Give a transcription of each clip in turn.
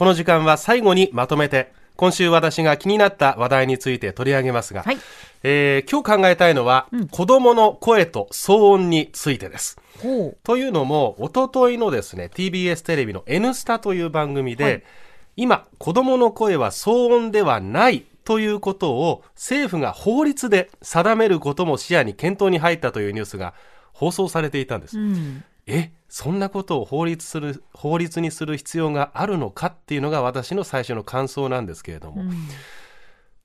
この時間は最後にまとめて今週私が気になった話題について取り上げますが、はいえー今日考えたいのは、子供の声と騒音についてです。ほというのも、おとといのですね、TBS テレビの N スタという番組で、はい今、子供の声は騒音ではないということを政府が法律で定めることも視野に検討に入ったというニュースが放送されていたんです。う。うん。えそんなことを法律する法律にする必要があるのかっていうのが私の最初の感想なんですけれども、うん。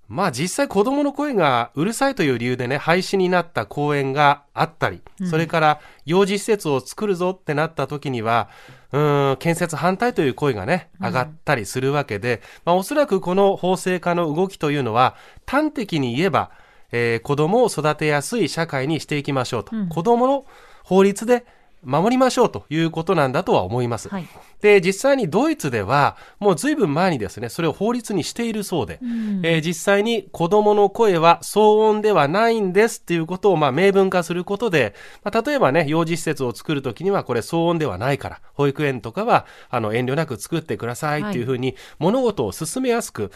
まあ実際子供の声がうるさいという理由でね、廃止になった公園があったり、それから幼児施設を作るぞってなった時には、うーん、建設反対という声がね、上がったりするわけで、まあおそらくこの法制化の動きというのは、端的に言えば、えー子供を育てやすい社会にしていきましょうと。子供の法律で守りましょうということなんだとは思います。はい。で、実際にドイツでは、もう随分前にですね、それを法律にしているそうで、えー実際に子供の声は騒音ではないんですっていうことを、まあ、明文化することで、まあ、例えばね、幼児施設を作るときには、これ騒音ではないから、保育園とかは、あの、遠慮なく作ってくださいっていうふうに、物事を進めやすく、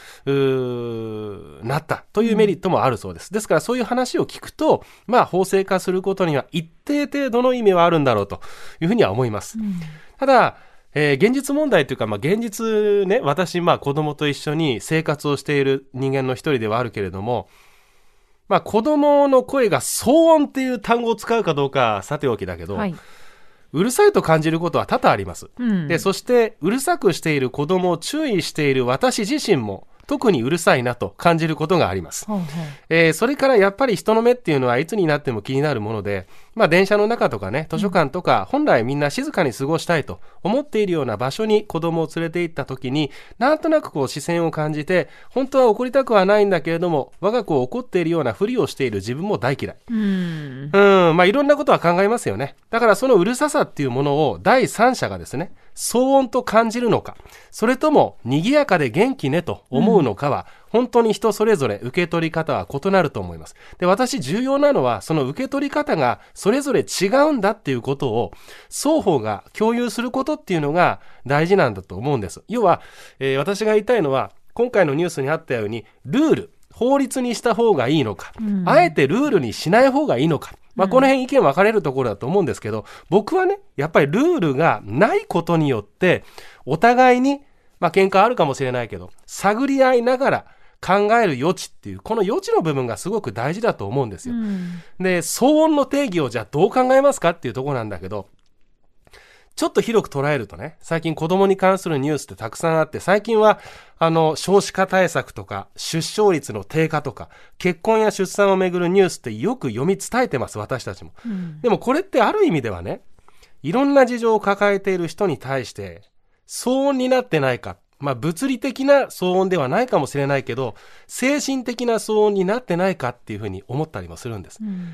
なったというメリットもあるそうです。ですから、そういう話を聞くと、まあ、法制化することには一定程度の意味はあるんだろうというふうには思います。ただ、えー現実問題というか、まあ、現実ね、私、まあ、子供と一緒に生活をしている人間の一人ではあるけれども、まあ、子供の声が騒音っていう単語を使うかどうかさておきだけど、はい。うるさいと感じることは多々あります。うん。で、そして、うるさくしている子供を注意している私自身も、特にうるさいなと感じることがあります。えーそれからやっぱり人の目っていうのはいつになっても気になるもので、まあ電車の中とかね、図書館とか、本来みんな静かに過ごしたいと思っているような場所に子供を連れて行った時に、なんとなくこう視線を感じて、本当は怒りたくはないんだけれども、我が子を怒っているようなふりをしている自分も大嫌い。うん。うん、まあいろんなことは考えますよね。だからそのうるささっていうものを第三者がですね、騒音と感じるのか、それとも賑やかで元気ねと思うのかは、本当に人それぞれ受け取り方は異なると思います。で、私重要なのは、その受け取り方がそれぞれ違うんだっていうことを、双方が共有することっていうのが大事なんだと思うんです。要は、えー私が言いたいのは、今回のニュースにあったように、ルール、法律にした方がいいのか、あえてルールにしない方がいいのか、まあ、この辺意見分かれるところだと思うんですけど、僕はね、やっぱりルールがないことによって、お互いに、まあ、喧嘩あるかもしれないけど、探り合いながら考える余地っていう、この余地の部分がすごく大事だと思うんですよ。うん。で、騒音の定義をじゃあどう考えますかっていうところなんだけど、ちょっと広く捉えるとね、最近子供に関するニュースってたくさんあって、最近は、あの、少子化対策とか、出生率の低下とか、結婚や出産をめぐるニュースってよく読み伝えてます、私たちも。うん。でもこれってある意味ではね、いろんな事情を抱えている人に対して、騒音になってないか。まあ物理的な騒音ではないかもしれないけど、精神的な騒音になってないかっていうふうに思ったりもするんです。うん。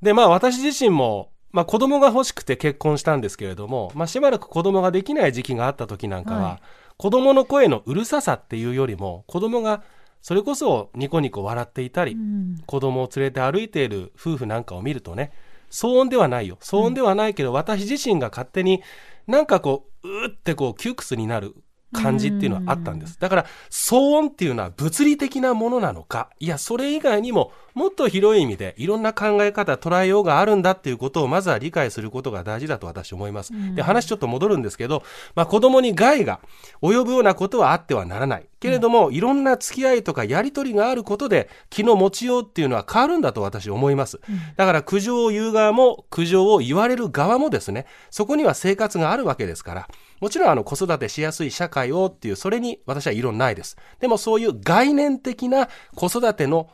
で、まあ私自身も、まあ子供が欲しくて結婚したんですけれども、まあしばらく子供ができない時期があった時なんかは、はい子供の声のうるささっていうよりも、子供がそれこそニコニコ笑っていたり、うん。子供を連れて歩いている夫婦なんかを見るとね、騒音ではないよ。騒音ではないけど、私自身が勝手になんかこう、うーってこう窮屈になる感じっていうのはあったんです。だから、騒音っていうのは物理的なものなのか、いや、それ以外にも、もっと広い意味でいろんな考え方、捉えようがあるんだっていうことをまずは理解することが大事だと私思います。で、話ちょっと戻るんですけど、まあ子供に害が及ぶようなことはあってはならない。けれども、いろんな付き合いとかやりとりがあることで、気の持ちようっていうのは変わるんだと私思います。だから苦情を言う側も、苦情を言われる側もですね、そこには生活があるわけですから、もちろんあの子育てしやすい社会をっていう、それに私は異論ないです。でもそういう概念的な子育ての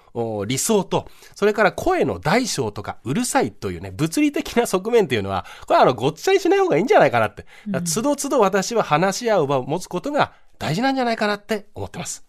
理想と、それから声の大小とかうるさいというね、物理的な側面というのは、これはあのごっちゃにしない方がいいんじゃないかなって。つどつど私は話し合う場を持つことが大事なんじゃないかなって思ってます。